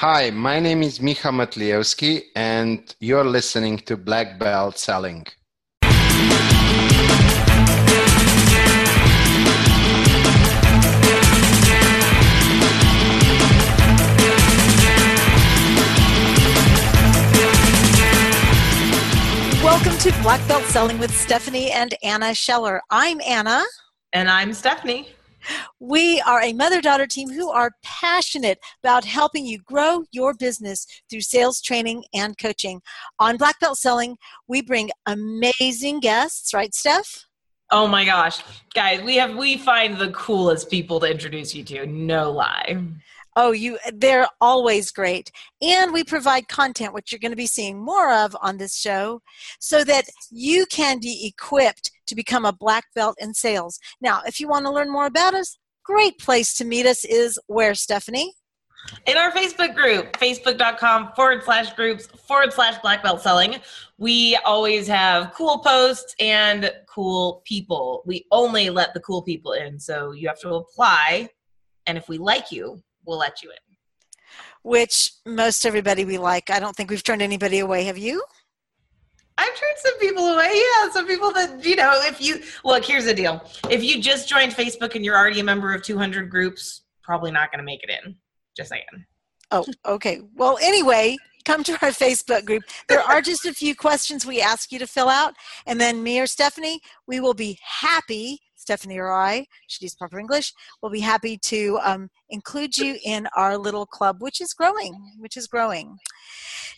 Hi, my name is Miha Matlievski, and you're listening to Black Belt Selling. Welcome to Black Belt Selling with Stephanie and Anna Scheller. I'm Anna. And I'm Stephanie. We are a mother daughter team who are passionate about helping you grow your business through sales training and coaching. On Black Belt Selling, we bring amazing guests, right, Steph? Oh my gosh. Guys, we have we find the coolest people to introduce you to, no lie. Oh, you they're always great. And we provide content which you're going to be seeing more of on this show so that you can be equipped to become a black belt in sales. Now, if you want to learn more about us, great place to meet us is where, Stephanie? In our Facebook group, facebook.com forward slash groups forward slash black belt selling. We always have cool posts and cool people. We only let the cool people in. So you have to apply. And if we like you, we'll let you in. Which most everybody we like. I don't think we've turned anybody away. Have you? I've turned some people away. Yeah, some people that you know. If you look, here's the deal: if you just joined Facebook and you're already a member of 200 groups, probably not going to make it in. Just saying. Oh, okay. Well, anyway, come to our Facebook group. There are just a few questions we ask you to fill out, and then me or Stephanie, we will be happy. Stephanie or I should use proper English. We'll be happy to um, include you in our little club, which is growing. Which is growing.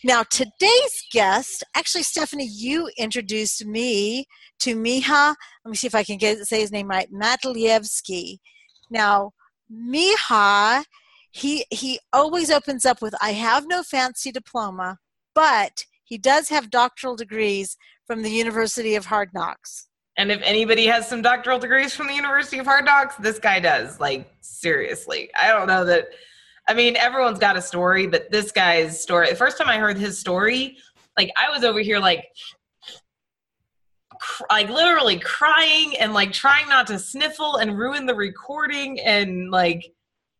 Now, today's guest, actually, Stephanie, you introduced me to Miha. Let me see if I can get say his name right. Matlievski. Now, Miha, he he always opens up with, "I have no fancy diploma, but he does have doctoral degrees from the University of Hard Knocks." And if anybody has some doctoral degrees from the University of Hard Knocks, this guy does. Like seriously, I don't know that I mean, everyone's got a story, but this guy's story, the first time I heard his story, like I was over here like cr- like literally crying and like trying not to sniffle and ruin the recording and like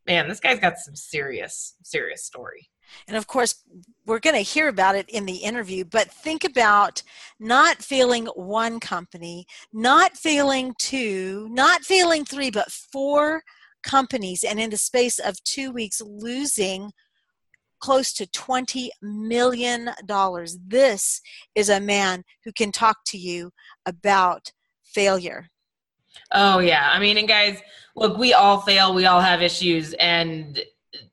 man, this guy's got some serious serious story. And of course, we're going to hear about it in the interview, but think about not failing one company, not failing two, not failing three, but four companies and in the space of two weeks losing close to $20 million. This is a man who can talk to you about failure. Oh, yeah. I mean, and guys, look, we all fail, we all have issues, and,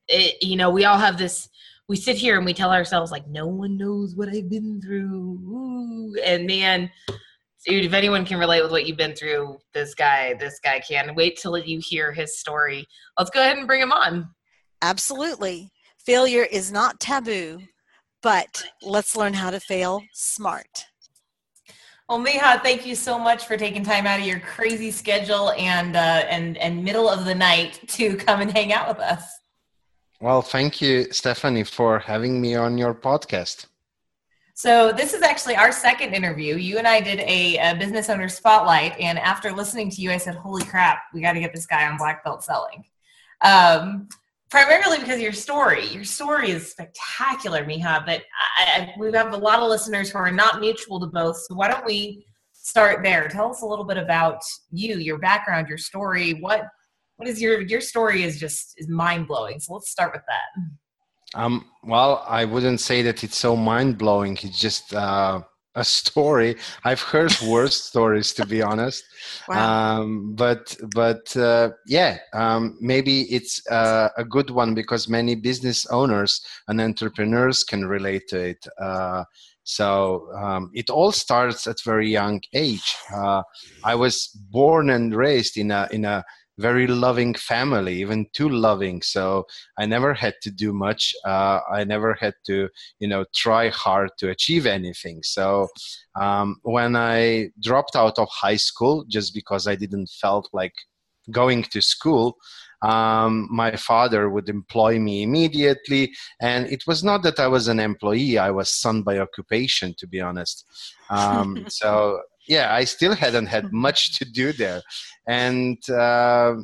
it, you know, we all have this. We sit here and we tell ourselves, like, no one knows what I've been through. Ooh. And man, dude, if anyone can relate with what you've been through, this guy, this guy can. Wait till you hear his story. Let's go ahead and bring him on. Absolutely. Failure is not taboo, but let's learn how to fail smart. Well, Miha, thank you so much for taking time out of your crazy schedule and uh, and and middle of the night to come and hang out with us. Well, thank you, Stephanie, for having me on your podcast. So this is actually our second interview. You and I did a, a, business owner spotlight, and after listening to you, I said, "Holy crap, we got to get this guy on Black Belt Selling." Um, primarily because your story. Your story is spectacular, Miha. But I, I, we have a lot of listeners who are not mutual to both. So why don't we start there? Tell us a little bit about you, your background, your story. What what is your your story is just is mind blowing. So let's start with that. Um, well, I wouldn't say that it's so mind blowing. It's just uh, a story. I've heard worse stories, to be honest. Wow. Um, but but uh, yeah, um, maybe it's uh, a good one because many business owners and entrepreneurs can relate to it. Uh, so um, it all starts at very young age. Uh, I was born and raised in a in a very loving family, even too loving. So I never had to do much. Uh, I never had to, you know, try hard to achieve anything. So um, when I dropped out of high school, just because I didn't felt like going to school, um, my father would employ me immediately. And it was not that I was an employee, I was son by occupation, to be honest. Um, so yeah, I still hadn't had much to do there. And uh,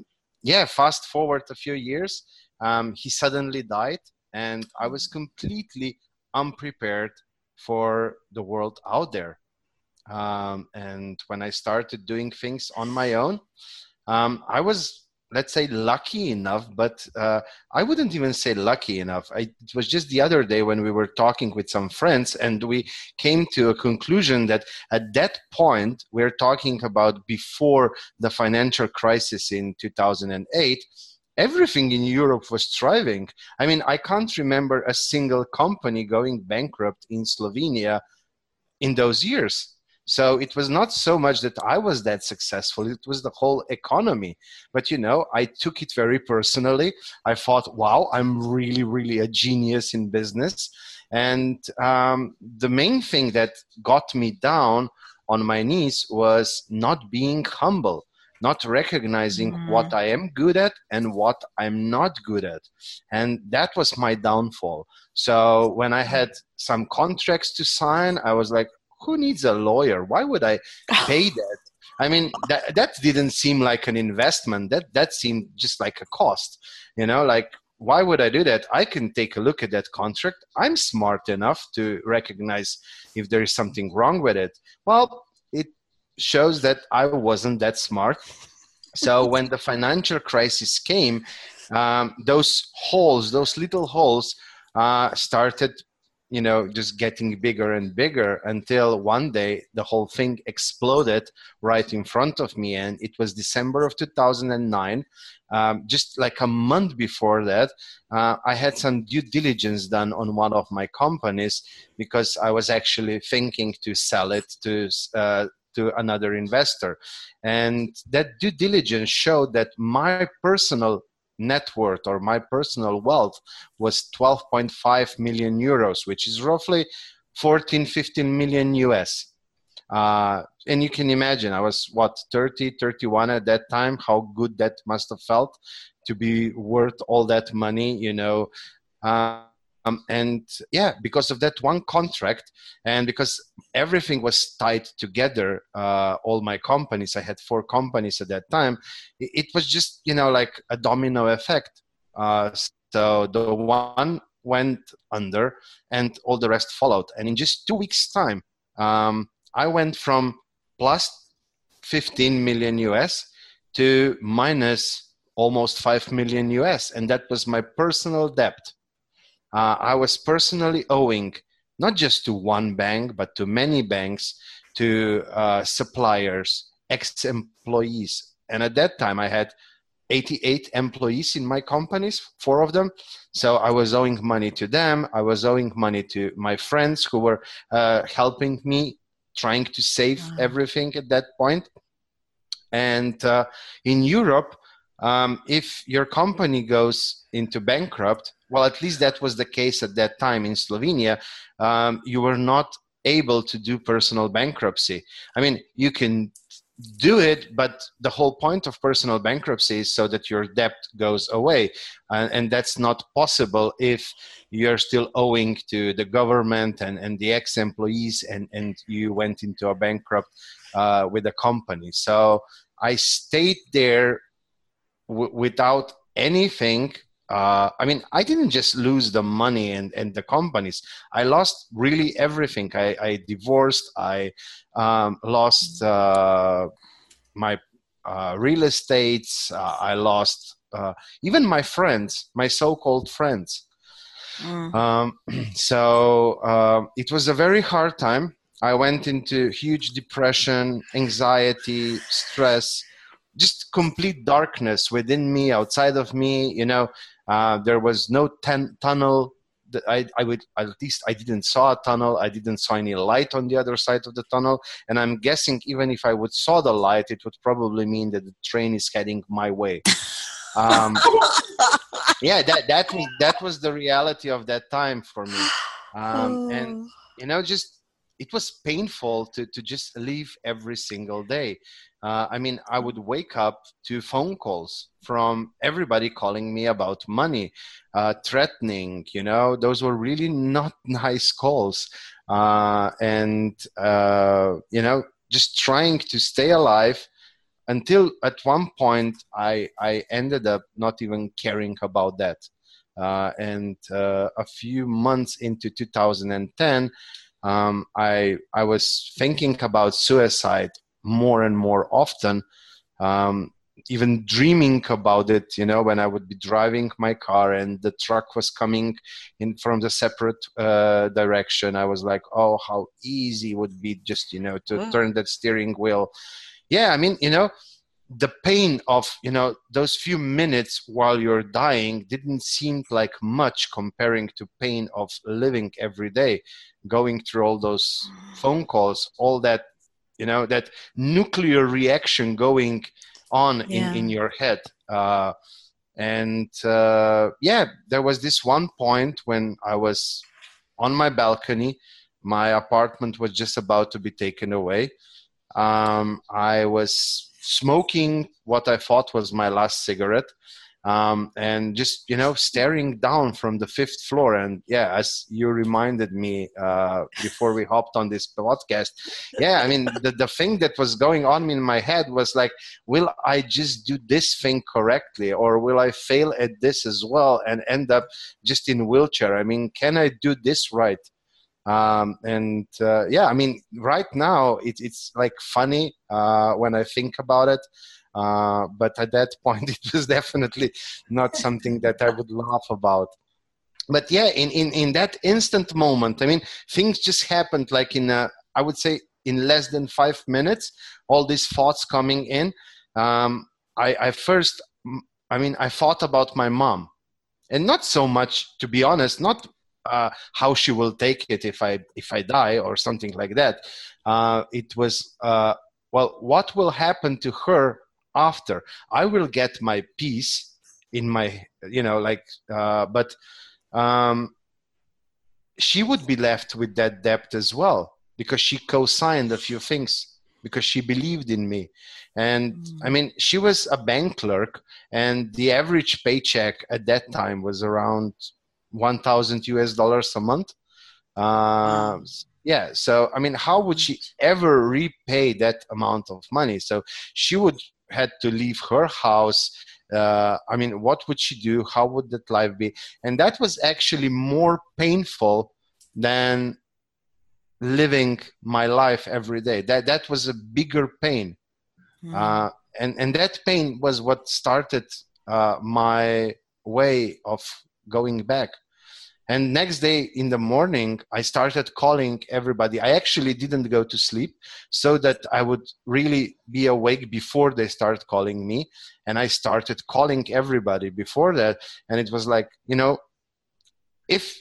yeah, fast forward a few years, um, he suddenly died. and I was completely unprepared for the world out there. Um, and when I started doing things on my own, um, I was let's say lucky enough but uh, i wouldn't even say lucky enough. I, it was just the other day when we were talking with some friends and we came to a conclusion that at that point we're talking about before the financial crisis in 2008 everything in europe was thriving. I mean i can't remember a single company going bankrupt in slovenia in those years so it was not so much that I was that successful, it was the whole economy. But you know, I took it very personally. I thought, wow, I'm really, really a genius in business. And um, the main thing that got me down on my knees was not being humble not recognizing mm. what I am good at and what I'm not good at. And that was my downfall. So when I had some contracts to sign, I was like, who needs a lawyer? Why would I pay that? I mean, that that didn't seem like an investment. That that seemed just like a cost. You know, like why would I do that? I can take a look at that contract. I'm smart enough to recognize if there is something wrong with it. Well, it shows that I wasn't that smart. So when the financial crisis came, um, those holes, those little holes, uh, started you know just getting bigger and bigger until one day the whole thing exploded right in front of me. And it was december of 2009 um, just like a month before that uh, i had some due diligence done on one of my companies because i was actually thinking to sell it to uh, to another investor. And that due diligence showed that my personal net worth or my personal wealth was 12.5 million euros, which is roughly 14, 15 million US. Uh, and you can imagine, I was what 30, 31 at that time. How good that must have felt to be worth all that money, you know. Uh, um, and yeah, because of that one contract, and because everything was tied together, uh, all my companies, I had four companies at that time, it, it was just, you know, like a domino effect. Uh, so the one went under and all the rest followed. And in just two weeks' time, um, I went from plus 15 million US to minus almost 5 million US. And that was my personal debt uh, I was personally owing not just to one bank, but to many banks, to uh, suppliers, ex employees. And at that time, I had 88 employees in my companies, four of them. So I was owing money to them. I was owing money to my friends who were uh, helping me, trying to save wow. everything at that point. And uh, in Europe, um, if your company goes into bankrupt, well, at least that was the case at that time in Slovenia, um, you were not able to do personal bankruptcy. I mean, you can do it, but the whole point of personal bankruptcy is so that your debt goes away. Uh, and that's not possible if you're still owing to the government and, and the ex employees and, and you went into a bankrupt uh, with a company. So I stayed there w- without anything uh, I mean, I didn't just lose the money and, and the companies. I lost really everything. I, I divorced. I um, lost uh, my uh, real estates. Uh, I lost uh, even my friends, my so-called friends. Mm. Um, so um, it was a very hard time. I went into huge depression, anxiety, stress, just complete darkness within me, outside of me. You know, uh, there was no ten- tunnel. That I, I would at least I didn't saw a tunnel. I didn't saw any light on the other side of the tunnel. And I'm guessing even if I would saw the light, it would probably mean that the train is heading my way. Um, yeah, that that that was the reality of that time for me. Um, and you know, just it was painful to to just live every single day. Uh, I mean, I would wake up to phone calls from everybody calling me about money, uh, threatening. You know, those were really not nice calls, uh, and uh, you know, just trying to stay alive until at one point I I ended up not even caring about that. uh, and uh, a few months into 2010 um, I I was thinking about suicide more and more often um, even dreaming about it you know when i would be driving my car and the truck was coming in from the separate uh, direction. I was like oh how easy it would be just you know to turn that steering wheel. Yeah i mean you know the pain of you know those few minutes while you're dying didn't seem like much comparing to pain of living every day going through all those phone calls all that you know that nuclear reaction going on yeah. in, in your head uh, and uh, yeah there was this one point when i was on my balcony my apartment was just about to be taken away um, i was smoking what i thought was my last cigarette um, and just you know staring down from the fifth floor. And yeah as you reminded me uh, before we hopped on this podcast yeah i mean the, the thing that was going on in my head was like will i just do this thing correctly or will i fail at this as well and end up just in wheelchair? I mean can i do this right um, and uh, yeah i mean right now it, it's like funny uh, when i think about it uh, but at that point, it was definitely not something that I would laugh about. But yeah, in, in, in that instant moment, I mean, things just happened like in, a, I would say, in less than five minutes, all these thoughts coming in. Um, I, I first, I mean, I thought about my mom. And not so much, to be honest, not uh, how she will take it if I if I die or something like that. Uh, it was uh, well, what will happen to her after i will get my peace in my you know like uh, but um, she would be left with that debt as well because she co-signed a few things because she believed in me and mm. i mean she was a bank clerk and the average paycheck at that time was around 1000 us dollars a month. Uh, yeah so i mean how would she ever repay that amount of money? So she would had to leave her house uh, i mean what would she do? How would that life be? And that was actually more painful than living my life every day. That that was a bigger pain. Mm. uh, and and that pain was what started uh, my way of going back and next day in the morning i started calling everybody. I actually didn't go to sleep so that i would really be awake before they start calling me. And i started calling everybody before that. And it was like you know if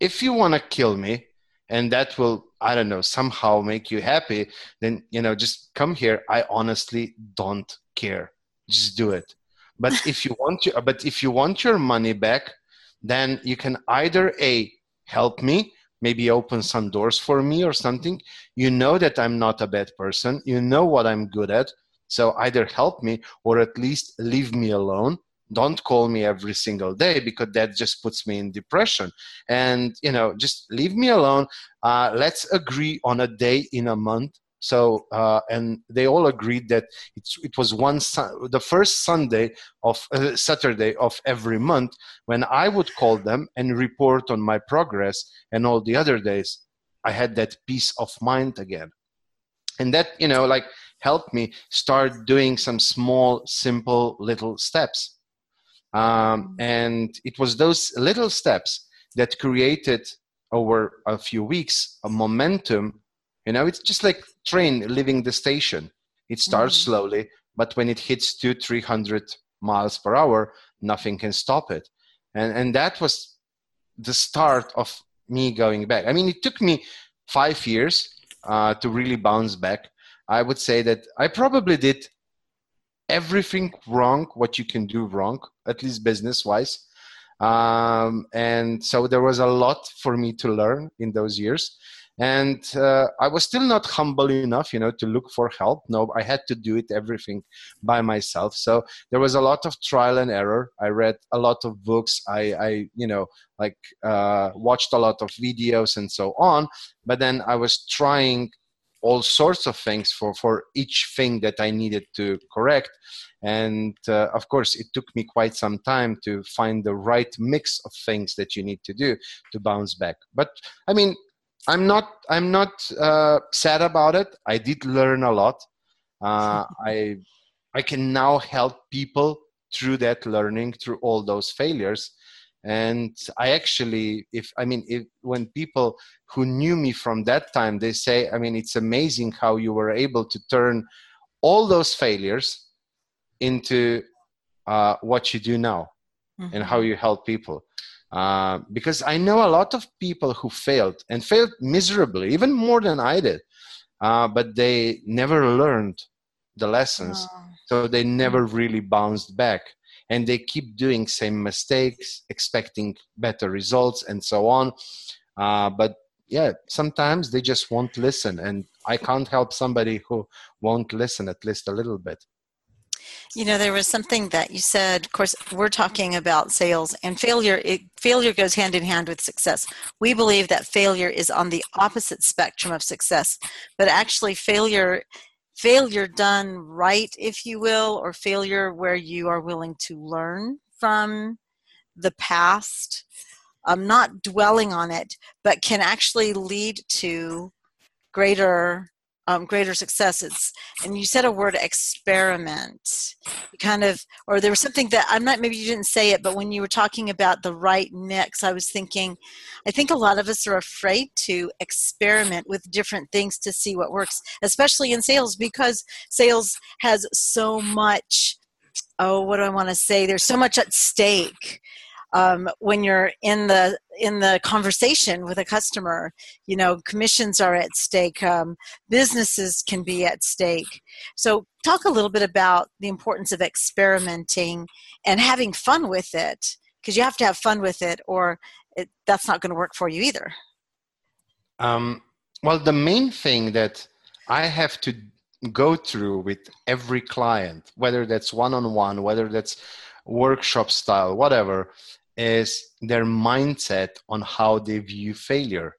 if you want to kill me and that will i don't know somehow make you happy then you know just come here. I honestly don't care. Just do it. But if you want to but if you want your money back then you can either a help me maybe open some doors for me or something. You know that i'm not a bad person. You know what i'm good at. So either help me or at least leave me alone. Don't call me every single day because that just puts me in depression. And you know just leave me alone. Uh, let's agree on a day in a month so uh, and they all agreed that it was one the first sunday of uh, saturday of every month when i would call them and report on my progress and all the other days i had that peace of mind again. And that you know like helped me start doing some small simple little steps. Um, and it was those little steps that created over a few weeks a momentum. You know it's just like train leaving the station. It starts mm. slowly but when it hits two three hundred miles per hour nothing can stop it. And and that was the start of me going back. I mean it took me five years uh, to really bounce back. I would say that i probably did everything wrong what you can do wrong at least business wise um, and so there was a lot for me to learn in those years and uh, i was still not humble enough you know to look for help. No i had to do it everything by myself. So there was a lot of trial and error. I read a lot of books. I i you know like uh, watched a lot of videos and so on. But then i was trying all sorts of things for for each thing that i needed to correct. And uh, of course it took me quite some time to find the right mix of things that you need to do to bounce back. But i mean i'm not i'm not uh, sad about it i did learn a lot uh, i i can now help people through that learning through all those failures and i actually if i mean if when people who knew me from that time they say i mean it's amazing how you were able to turn all those failures into uh, what you do now mm-hmm. and how mm-hmm. you help people uh, because i know a lot of people who failed and failed miserably even more than i did. Uh, but they never learned the lessons. Oh. so they never mm. really bounced back. And they keep doing same mistakes expecting better results and so on. Uh, but yeah sometimes they just won't listen. And i can't help somebody who won't listen at least a little bit you know there was something that you said of course we're talking about sales and failure it, failure goes hand in hand with success. We believe that failure is on the opposite spectrum of success but actually failure failure done right, if you will, or failure where you are willing to learn from the past, I'm not dwelling on it, but can actually lead to greater um, greater success. It's and you said a word experiment, kind of, or there was something that I'm not. Maybe you didn't say it, but when you were talking about the right mix, I was thinking. I think a lot of us are afraid to experiment with different things to see what works, especially in sales, because sales has so much. Oh, what do I want to say? There's so much at stake um, when you're in the in the conversation with a customer you know commissions are at stake um, businesses can be at stake. So talk a little bit about the importance of experimenting and having fun with it because you have to have fun with it or it, that's not going to work for you either. Um, well the main thing that i have to go through with every client whether that's one-on-one whether that's workshop style whatever is their mindset on how they view failure.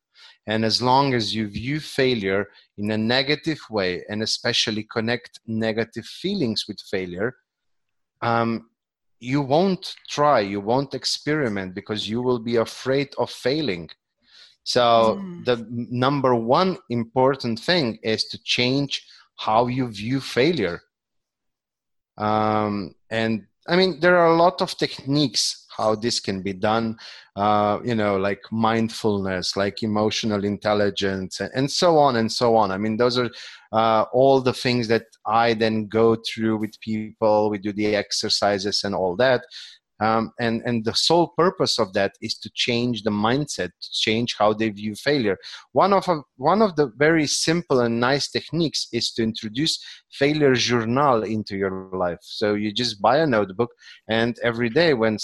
And as long as you view failure in a negative way and especially connect negative feelings with failure, um, you won't try, you won't experiment because you will be afraid of failing. So, mm. the number one important thing is to change how you view failure. Um, and I mean, there are a lot of techniques how this can be done uh, you know like mindfulness like emotional intelligence and so on and so on. I mean those are uh, all the things that i then go through with people. We do the exercises and all that. Um, and and the sole purpose of that is to change the mindset to change how they view failure. One of a, one of the very simple and nice techniques is to introduce failure journal into your life. So you just buy a notebook and every day when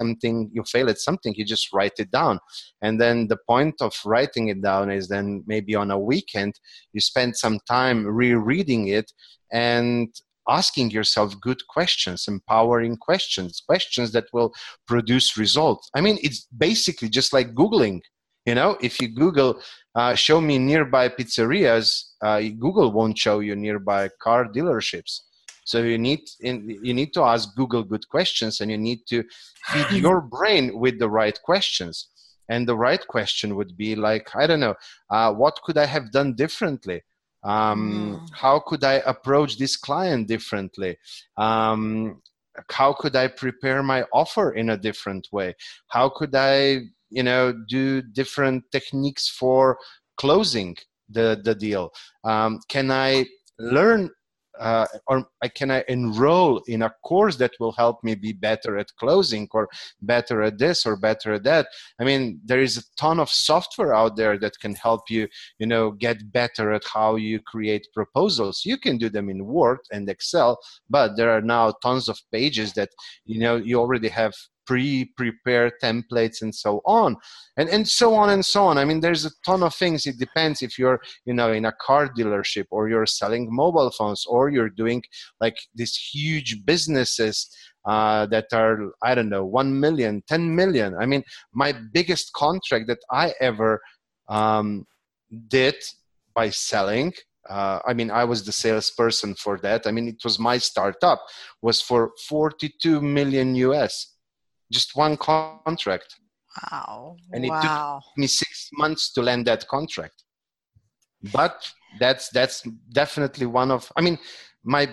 something you fail at something you just write it down. And then the point of writing it down is then maybe on a weekend you spend some time rereading it and asking yourself good questions empowering questions questions that will produce results. I mean it's basically just like googling you know? If you google uh, show me nearby pizzerias uh, google won't show you nearby car dealerships so you need you need to ask Google good questions, and you need to feed your brain with the right questions. And the right question would be like, I don't know, uh, what could I have done differently? Um, mm. How could I approach this client differently? Um, how could I prepare my offer in a different way? How could I, you know, do different techniques for closing the the deal? Um, can I learn uh, or I can I enroll in a course that will help me be better at closing or better at this or better at that. I mean, there is a ton of software out there that can help you, you know, get better at how you create proposals. You can do them in Word and Excel, but there are now tons of pages that you know you already have pre-prepared templates and so on. And and so on and so on. I mean there's a ton of things. It depends if you're you know in a car dealership or you're selling mobile phones or you're doing like these huge businesses uh, that are i don't know 1 million 10 million. I mean my biggest contract that i ever um, did by selling uh, i mean i was the salesperson for that. I mean it was my startup was for 42 million us just one contract. Wow. And it wow. took me six months to land that contract. But that's that's definitely one of i mean my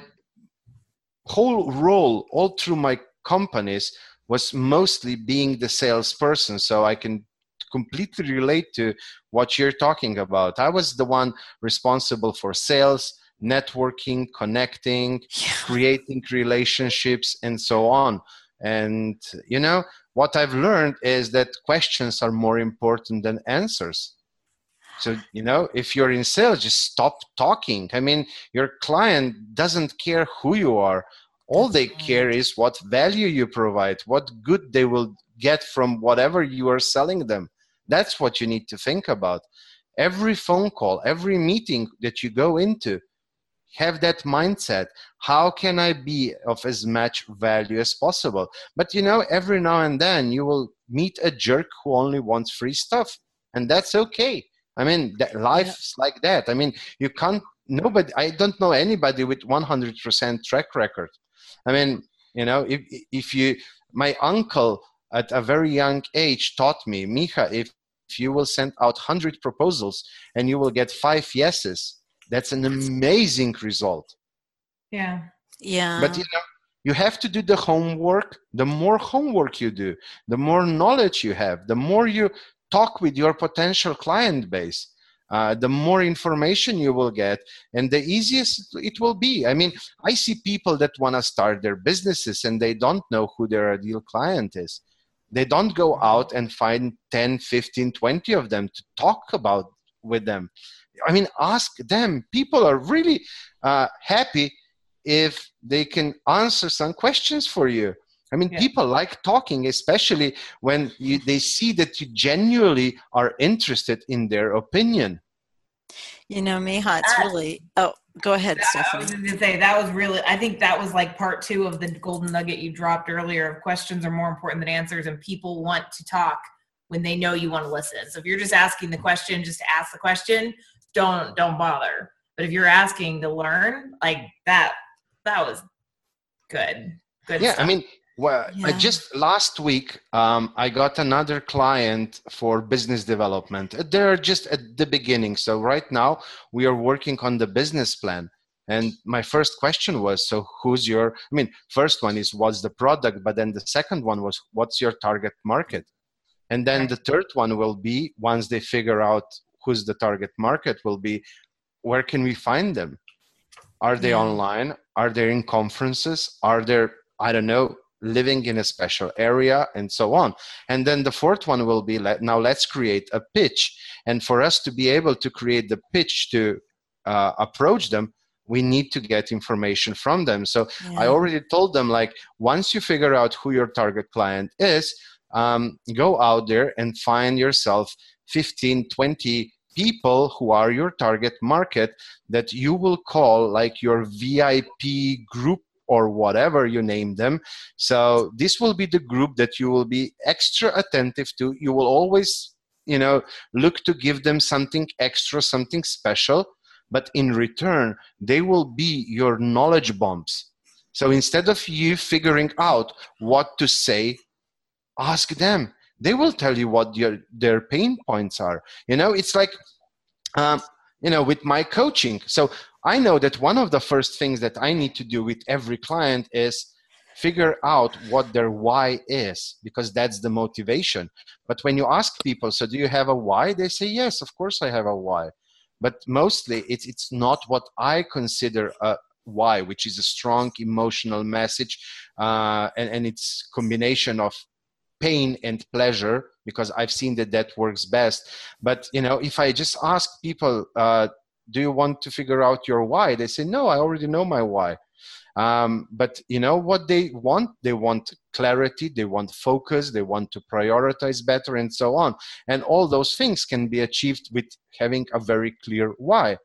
whole role all through my companies was mostly being the salesperson so i can completely relate to what you're talking about. I was the one responsible for sales networking connecting Yeah. creating relationships and so on and you know what i've learned is that questions are more important than answers. So you know if you're in sales just stop talking. I mean your client doesn't care who you are. All they mm-hmm. care is what value you provide what good they will get from whatever you are selling them. That's what you need to think about. Every phone call every meeting that you go into have that mindset how can i be of as much value as possible? But you know every now and then you will meet a jerk who only wants free stuff and that's okay. I mean that life's like that. I mean you can't nobody i don't know anybody with 100% track record. I mean you know if if you my uncle at a very young age taught me miha if if you will send out 100 proposals and you will get five yeses that's an amazing result. Yeah. yeah. But you know you have to do the homework. The more homework you do the more knowledge you have the more you talk with your potential client base uh, the more information you will get and the easiest it will be. I mean i see people that want to start their businesses and they don't know who their ideal client is. They don't go out and find 10 15 20 of them to talk about with them i mean ask them people are really uh, happy if they can answer some questions for you. I mean, Yeah. people like talking, especially when you, they see that you genuinely are interested in their opinion. you know miha it's Uh, really oh go ahead I was stephanie gonna say that was really. I think that was like part two of the golden nugget you dropped earlier. Of questions are more important than answers, and people want to talk when they know you want to listen. So if you're just asking the question, just to ask the question, don't don't bother. But if you're asking to learn, like that, that was good. Good. Yeah, I mean, well, I just last week um, I got another client for business development. They're just at the beginning, so right now we are working on the business plan. And my first question was, so who's your? I mean, first one is what's the product, but then the second one was what's your target market, and then the third one will be once they figure out who's the target market, will be where can we find them? Are they Yeah. online? Are they in conferences? Are they, I don't know, living in a special area and so on? And then the fourth one will be let, now let's create a pitch. And for us to be able to create the pitch to uh, approach them, we need to get information from them. So yeah. I already told them like once you figure out who your target client is, um, go out there and find yourself 15, 20 people who are your target market that you will call like your VIP group or whatever you name them. So this will be the group that you will be extra attentive to. You will always, you know, look to give them something extra, something special, but in return, they will be your knowledge bombs. So instead of you figuring out what to say, ask them. They will tell you what your, their pain points are. You know, it's like, um, you know, with my coaching. So I know that one of the first things that I need to do with every client is figure out what their why is because that's the motivation. But when you ask people, so do you have a why? They say, yes, of course I have a why. But mostly it's, it's not what I consider a why, which is a strong emotional message. Uh, and, and it's combination of pain and pleasure because I've seen that that works best. But you know, if I just ask people, uh, "Do you want to figure out your why?" They say, "No, I already know my why." Um, but you know what they want? They want clarity, they want focus, they want to prioritize better, and so on. And all those things can be achieved with having a very clear why.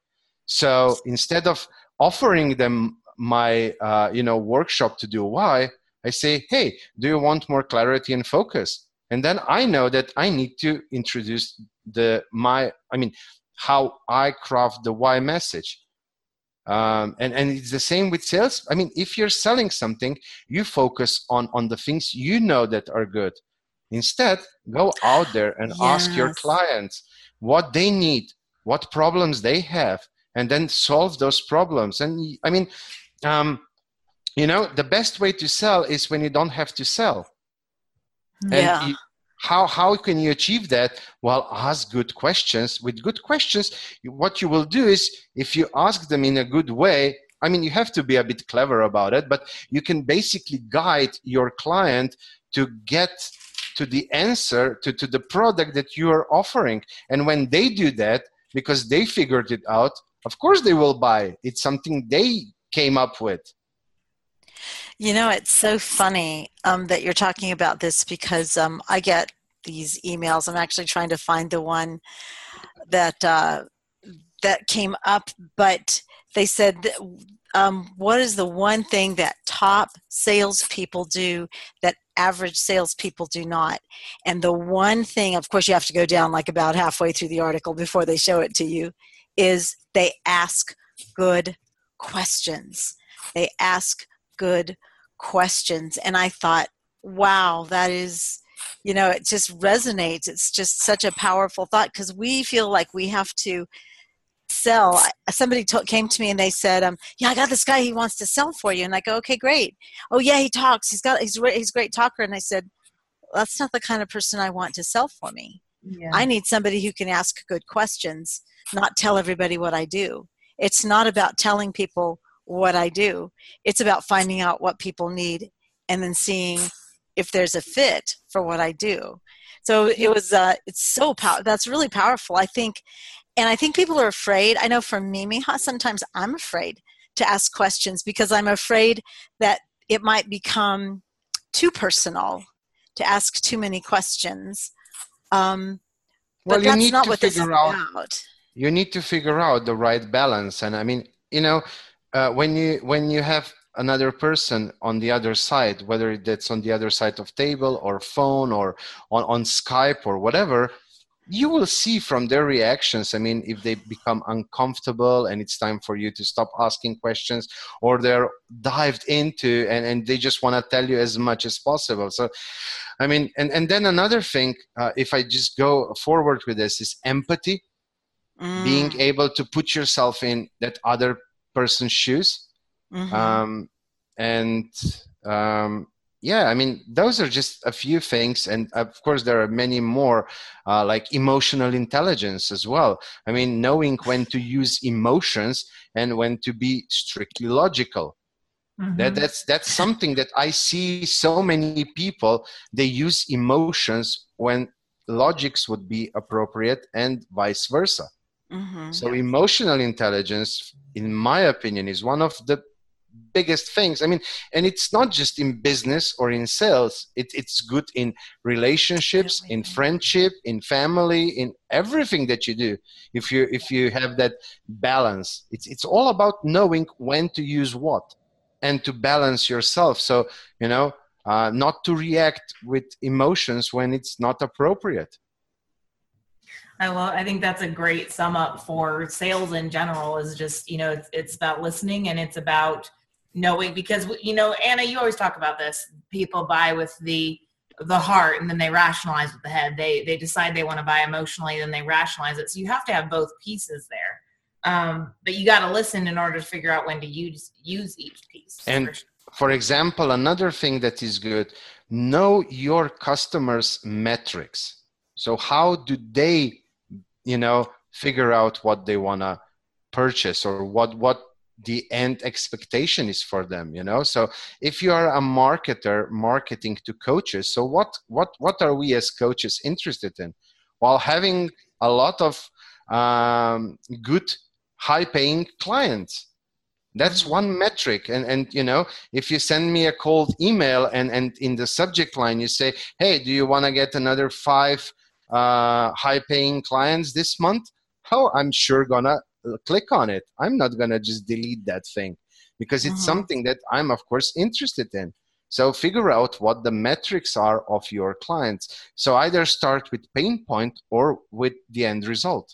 So instead of offering them my uh, you know workshop to do why, I say, hey, do you want more clarity and focus? And then I know that I need to introduce the my, I mean, how I craft the why message. um, and and it's the same with sales i mean if you're selling something you focus on on the things you know that are good instead go out there and yes. ask your clients what they need what problems they have and then solve those problems and i mean um, you know the best way to sell is when you don't have to sell. Hmm. Yeah. You, how how can you achieve that? Well ask good questions. With good questions what you will do is if you ask them in a good way i mean you have to be a bit clever about it but you can basically guide your client to get to the answer to, to the product that you are offering. And when they do that because they figured it out of course they will buy it's something they came up with you know, it's so funny um, that you're talking about this because um, I get these emails. I'm actually trying to find the one that uh, that came up, but they said, um, "What is the one thing that top salespeople do that average salespeople do not?" And the one thing, of course, you have to go down like about halfway through the article before they show it to you, is they ask good questions. They ask good questions. And i thought wow that is you know it just resonates. It's just such a powerful thought because we feel like we have to sell. Somebody t- came to me and they said um, yeah i got this guy he wants to sell for you. And i go okay great. Oh yeah he talks. He's got he's, he's a great talker. And i said that's not the kind of person i want to sell for me. Yeah. i need somebody who can ask good questions not tell everybody what i do. It's not about telling people what I do. It's about finding out what people need and then seeing if there's a fit for what I do. So it was uh, it's so power that's really powerful. I think and I think people are afraid. I know for me, Miha, sometimes I'm afraid to ask questions because I'm afraid that it might become too personal to ask too many questions. Um, well, but that's not what this is out, about. You need to figure out the right balance. And I mean, you know, uh, when you when you have another person on the other side whether that's on the other side of table or phone or on, on skype or whatever you will see from their reactions i mean if they become uncomfortable and it's time for you to stop asking questions or they're dived into and, and they just want to tell you as much as possible so i mean and, and then another thing uh, if i just go forward with this is empathy mm. being able to put yourself in that other person's shoes. Mm-hmm. um, and um, yeah i mean those are just a few things. And of course there are many more uh, like emotional intelligence as well. I mean knowing when to use emotions and when to be strictly logical. Mm-hmm. that, that's that's something that i see so many people they use emotions when logics would be appropriate and vice versa Mm-hmm. So emotional intelligence, in my opinion, is one of the biggest things. I mean, and it's not just in business or in sales. It, it's good in relationships, in friendship, in family, in everything that you do. If you if you have that balance, it's it's all about knowing when to use what, and to balance yourself. So you know, uh, not to react with emotions when it's not appropriate. I love. I think that's a great sum up for sales in general. Is just you know it's it's about listening and it's about knowing because you know Anna, you always talk about this. People buy with the the heart and then they rationalize with the head. They they decide they want to buy emotionally, then they rationalize it. So you have to have both pieces there. Um, but you got to listen in order to figure out when to use use each piece. And for example, another thing that is good: know your customers' metrics. So how do they you know figure out what they want to purchase or what what the end expectation is for them you know? So if you are a marketer marketing to coaches so what what what are we as coaches interested in? While having a lot of um, good high paying clients. That's one metric. And and you know if you send me a cold email and and in the subject line you say hey do you want to get another five uh, high paying clients this month, oh, I'm sure gonna uh, click on it. I'm not gonna just delete that thing because it's mm-hmm. something that I'm of course interested in. So figure out what the metrics are of your clients. So either start with pain point or with the end result.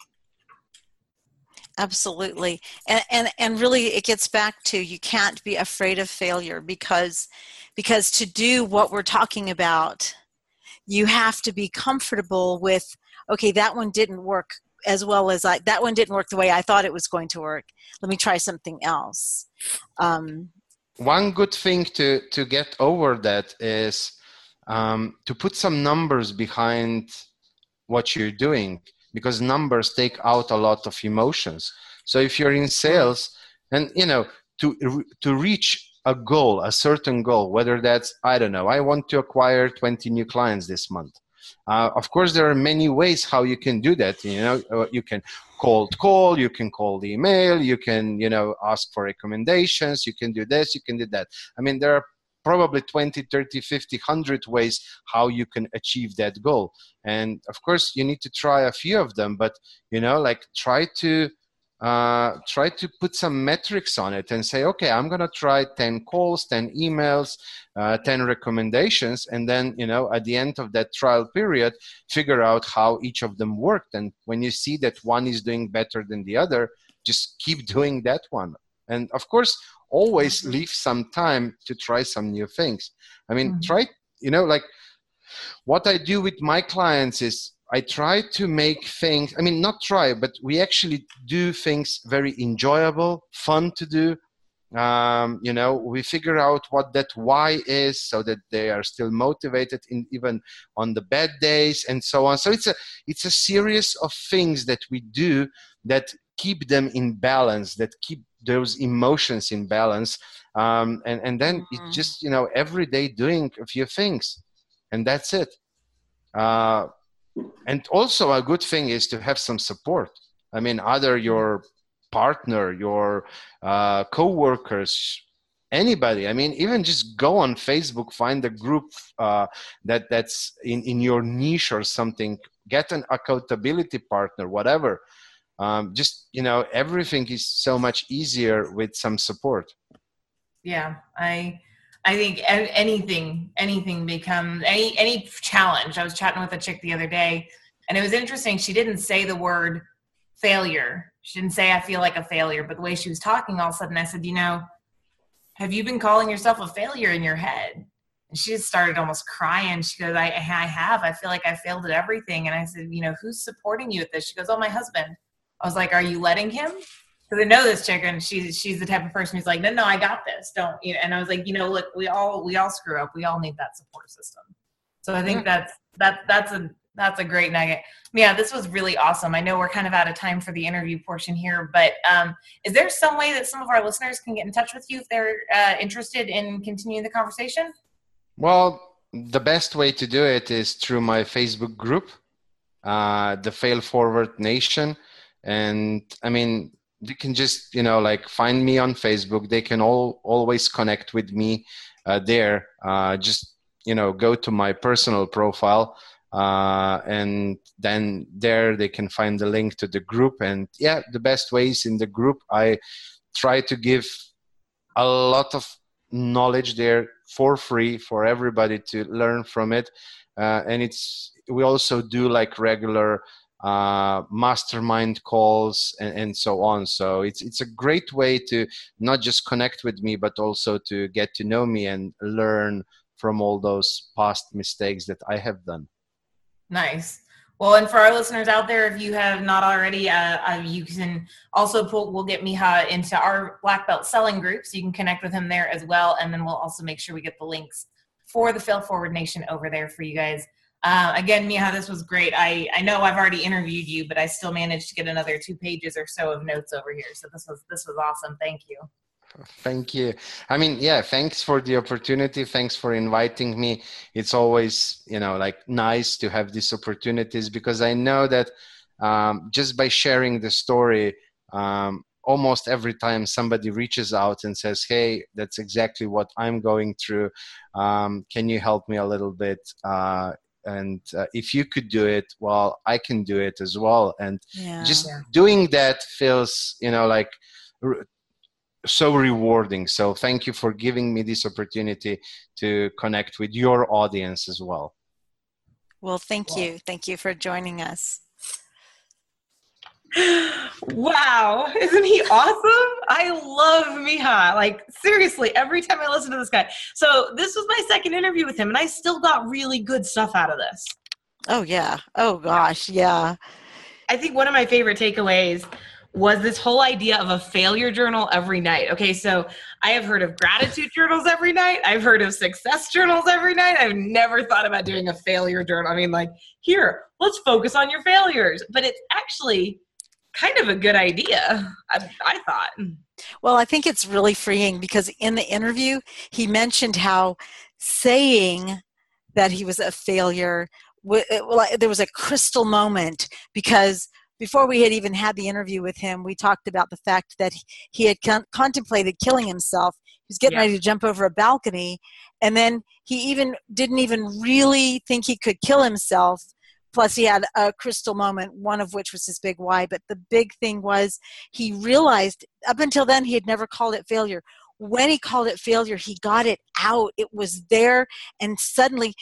absolutely and, and and really it gets back to you can't be afraid of failure because because to do what we're talking about you have to be comfortable with okay that one didn't work as well as i that one didn't work the way i thought it was going to work. Let me try something else. Um, one good thing to to get over that is um, to put some numbers behind what you're doing because numbers take out a lot of emotions. So if you're in sales and you know to to reach a goal a certain goal whether that's i don't know i want to acquire 20 new clients this month. Uh, of course there are many ways how you can do that you know uh, you can cold call you can call the email you can you know ask for recommendations you can do this you can do that. I mean there are probably 20 30 50 100 ways how you can achieve that goal. And of course you need to try a few of them but you know like try to uh, try to put some metrics on it and say, okay, I'm going to try 10 calls, 10 emails, uh, 10 recommendations. And then, you know, at the end of that trial period, figure out how each of them worked. And when you see that one is doing better than the other, just keep doing that one. And of course, always mm-hmm. leave some time to try some new things. I mean, mm-hmm. try, you know, like what I do with my clients is I try to make things, I mean, not try, but we actually do things very enjoyable, fun to do. Um, you know, we figure out what that why is so that they are still motivated in, even on the bad days and so on. So it's a, it's a series of things that we do that keep them in balance, that keep those emotions in balance. Um, and, and then mm-hmm. it's just, you know, every day doing a few things and that's it. Uh, and also a good thing is to have some support. I mean either your partner your uh, co-workers anybody. I mean even just go on facebook find a group uh, that that's in, in your niche or something. Get an accountability partner whatever. Um, just you know everything is so much easier with some support. Yeah i I think anything, anything becomes any any challenge. I was chatting with a chick the other day, and it was interesting. She didn't say the word failure. She didn't say I feel like a failure, but the way she was talking, all of a sudden, I said, you know, have you been calling yourself a failure in your head? And she just started almost crying. She goes, I, I have. I feel like I failed at everything. And I said, you know, who's supporting you at this? She goes, oh, my husband. I was like, are you letting him? Because I know this chick and she's she's the type of person who's like, no, no, I got this. Don't you know? And I was like, you know, look, we all we all screw up. We all need that support system. So I think that's that that's a that's a great nugget. Yeah, this was really awesome. I know we're kind of out of time for the interview portion here, but um, is there some way that some of our listeners can get in touch with you if they're uh, interested in continuing the conversation? Well, the best way to do it is through my Facebook group, uh, the Fail Forward Nation. And I mean, they can just you know like find me on facebook. They can all always connect with me uh, there. Uh, just you know go to my personal profile uh, and then there they can find the link to the group. And yeah the best ways in the group i try to give a lot of knowledge there for free for everybody to learn from it. Uh, and it's we also do like regular uh, mastermind calls and, and, so on. So it's it's a great way to not just connect with me but also to get to know me and learn from all those past mistakes that i have done. Nice. Well and for our listeners out there if you have not already uh, uh, you can also pull we'll get miha into our black belt selling group so you can connect with him there as well. And then we'll also make sure we get the links for the fail forward nation over there for you guys uh, again, Miha, this was great. I, I know I've already interviewed you, but I still managed to get another two pages or so of notes over here. So this was this was awesome. Thank you. Thank you. I mean, yeah, thanks for the opportunity. Thanks for inviting me. It's always, you know, like nice to have these opportunities because I know that um, just by sharing the story, um, almost every time somebody reaches out and says, "Hey, that's exactly what I'm going through. Um, can you help me a little bit?" Uh, and uh, if you could do it well i can do it as well and yeah. just yeah. doing that feels you know like re- so rewarding so thank you for giving me this opportunity to connect with your audience as well well thank you thank you for joining us wow, isn't he awesome? I love Miha. Like seriously, every time I listen to this guy. So this was my second interview with him, and I still got really good stuff out of this. Oh yeah. Oh gosh, yeah. I think one of my favorite takeaways was this whole idea of a failure journal every night. Okay, so I have heard of gratitude journals every night. I've heard of success journals every night. I've never thought about doing a failure journal. I mean, like, here, let's focus on your failures. But it's actually kind of a good idea, I, I thought. Well, I think it's really freeing because in the interview, he mentioned how saying that he was a failure, well, there was a crystal moment because before we had even had the interview with him, we talked about the fact that he had con- contemplated killing himself. He was getting yeah. ready to jump over a balcony, and then he even didn't even really think he could kill himself plus he had a crystal moment one of which was his big why but the big thing was he realized up until then he had never called it failure. When he called it failure he got it out. It was there and suddenly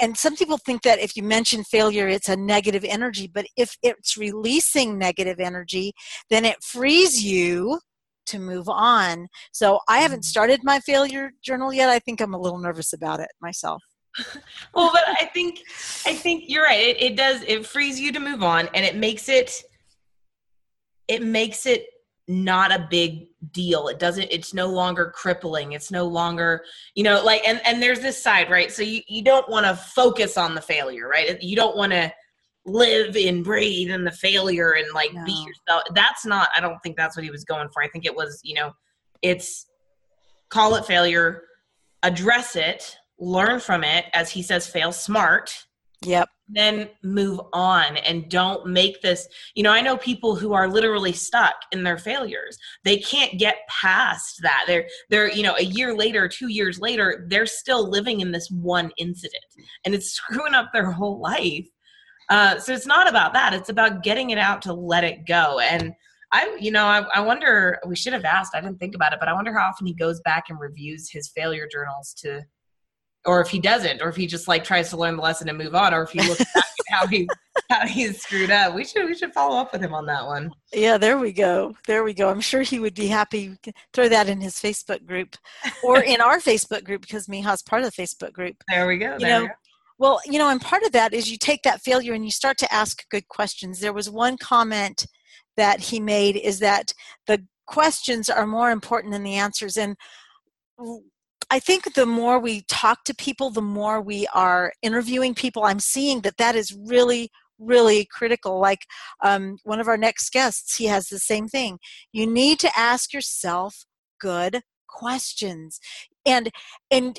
and some people think that if you mention failure it's a negative energy but if it's releasing negative energy then it frees you to move on. So i haven't mm. started my failure journal yet. I think i'm a little nervous about it myself well, but I think I think you're right. It, it does it frees you to move on, and it makes it it makes it not a big deal. It doesn't it's no longer crippling. It's no longer you know like and and there's this side right? So you, you don't want to focus on the failure right? You don't want to live and breathe in the failure and like no. be yourself. That's not i don't think that's what he was going for. I think it was you know it's call it failure address it learn from it, as he says, fail smart. Yep. Then move on and don't make this. You know, I know people who are literally stuck in their failures. They can't get past that. They're they're, you know, a year later, two years later, they're still living in this one incident. And it's screwing up their whole life. Uh, so it's not about that. It's about getting it out to let it go. And I, you know, I, I wonder, we should have asked, I didn't think about it, but I wonder how often he goes back and reviews his failure journals to or if he doesn't, or if he just like tries to learn the lesson and move on, or if he looks back at how he how he's screwed up. We should we should follow up with him on that one. Yeah, there we go. There we go. I'm sure he would be happy. Throw that in his Facebook group or in our Facebook group because Miha's part of the Facebook group. There we go. You there know, we go. Well, you know, and part of that is you take that failure and you start to ask good questions. There was one comment that he made is that the questions are more important than the answers. And I think the more we talk to people, the more we are interviewing people, I'm seeing that that is really, really critical. Like um, one of our next guests, he has the same thing. You need to ask yourself good questions. And, and,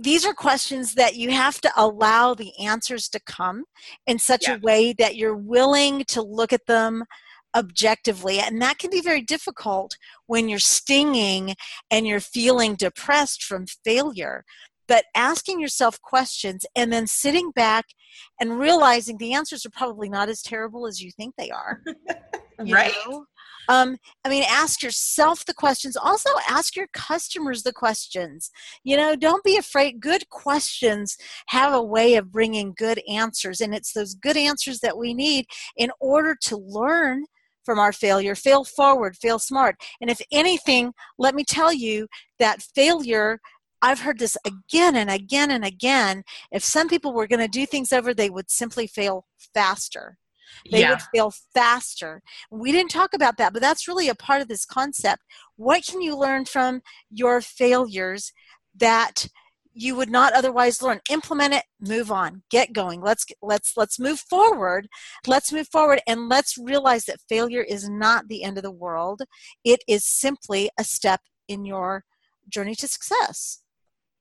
these are questions that you have to allow the answers to come in such yeah. a way that you're willing to look at them objectively. And that can be very difficult when you're stinging and you're feeling depressed from failure. But asking yourself questions and then sitting back and realizing the answers are probably not as terrible as you think they are. right. Um, I mean, ask yourself the questions. Also, ask your customers the questions. You know, don't be afraid. Good questions have a way of bringing good answers, and it's those good answers that we need in order to learn from our failure. Fail forward, fail smart. And if anything, let me tell you that failure I've heard this again and again and again. If some people were going to do things over, they would simply fail faster. They yeah. would fail faster. We didn't talk about that, but that's really a part of this concept. What can you learn from your failures that you would not otherwise learn. Implement it. Move on. Get going. Let's let's let's move forward. Let's move forward and let's realize that failure is not the end of the world. It is simply a step in your journey to success.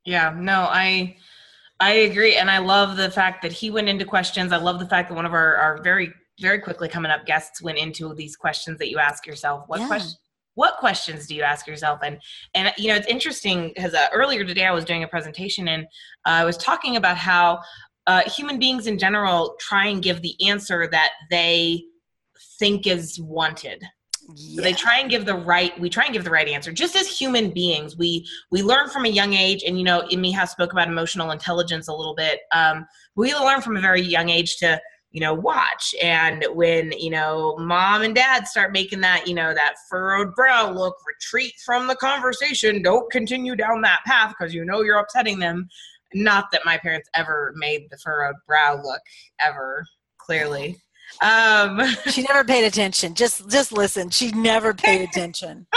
Yeah no i i agree. And i love the fact that he went into questions. I love the fact that one of our, our very very quickly coming up guests went into these questions that you ask yourself. What yeah. question what questions do you ask yourself? And and you know it's interesting because uh, earlier today i was doing a presentation and uh, i was talking about how uh, human beings in general try and give the answer that they think is wanted. Yeah. so they try and give the right we try and give the right answer. Just as human beings we we learn from a young age and you know Miha spoke about emotional intelligence a little bit um, we learn from a very young age to you know watch. And when you know mom and dad start making that you know that furrowed brow look retreat from the conversation don't continue down that path because you know you're upsetting them. Not that my parents ever made the furrowed brow look ever clearly um she never paid attention. Just just listen. She never paid attention.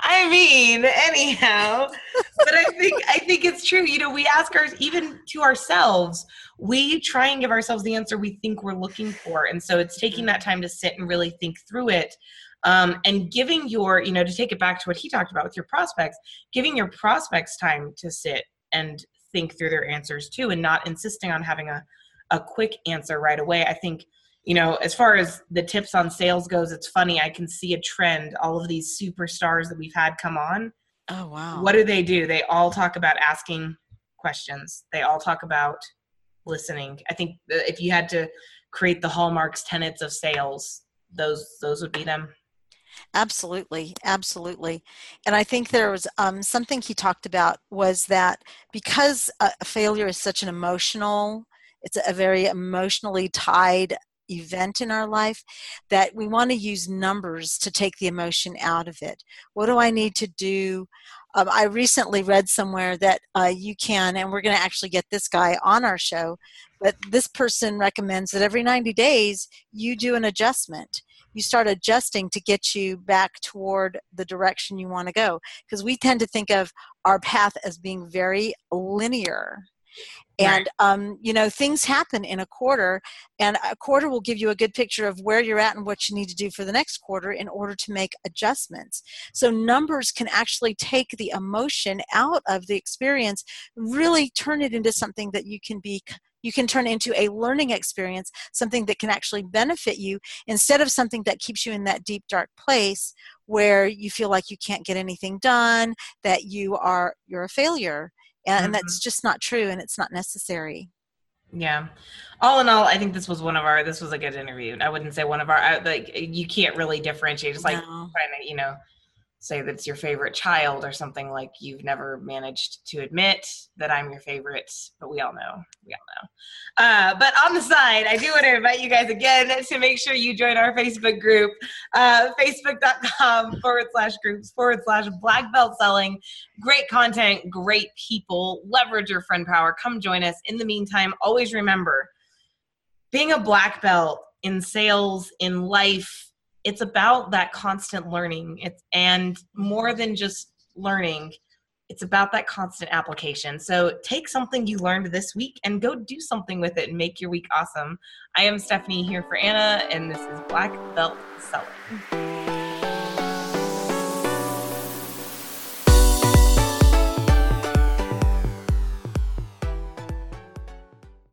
I mean anyhow but i think i think it's true. You know we ask ours even to ourselves we try and give ourselves the answer we think we're looking for. And so it's taking that time to sit and really think through it. Um, and giving your you know to take it back to what he talked about with your prospects giving your prospects time to sit and think through their answers too and not insisting on having a, a quick answer right away. I think you know as far as the tips on sales goes it's funny i can see a trend all of these superstars that we've had come on. Oh wow. What do they do? They all talk about asking questions. They all talk about listening. I think if you had to create the hallmarks tenets of sales those those would be them. Absolutely. Absolutely. And i think there was um, something he talked about was that because a, failure is such an emotional it's a very emotionally tied event in our life that we want to use numbers to take the emotion out of it. What do I need to do? Um, I recently read somewhere that uh, you can, and we're going to actually get this guy on our show, but this person recommends that every 90 days you do an adjustment. You start adjusting to get you back toward the direction you want to go. Because we tend to think of our path as being very linear and um, you know things happen in a quarter and a quarter will give you a good picture of where you're at and what you need to do for the next quarter in order to make adjustments. So numbers can actually take the emotion out of the experience really turn it into something that you can be you can turn into a learning experience something that can actually benefit you instead of something that keeps you in that deep dark place where you feel like you can't get anything done that you are you're a failure and, mm-hmm. that's just not true and it's not necessary yeah all in all i think this was one of our this was a good interview i wouldn't say one of our like you can't really differentiate it's like no. trying to you know say that it's your favorite child or something like you've never managed to admit that I'm your favorite, but we all know. We all know. Uh, but on the side, I do want to invite you guys again to make sure you join our Facebook group, uh, facebook.com forward slash groups forward slash black belt selling. Great content, great people. Leverage your friend power. Come join us. In the meantime, always remember being a black belt in sales, in life, it's about that constant learning. It's and more than just learning it's about that constant application. So take something you learned this week and go do something with it and make your week awesome. I am stephanie here for anna and this is black belt selling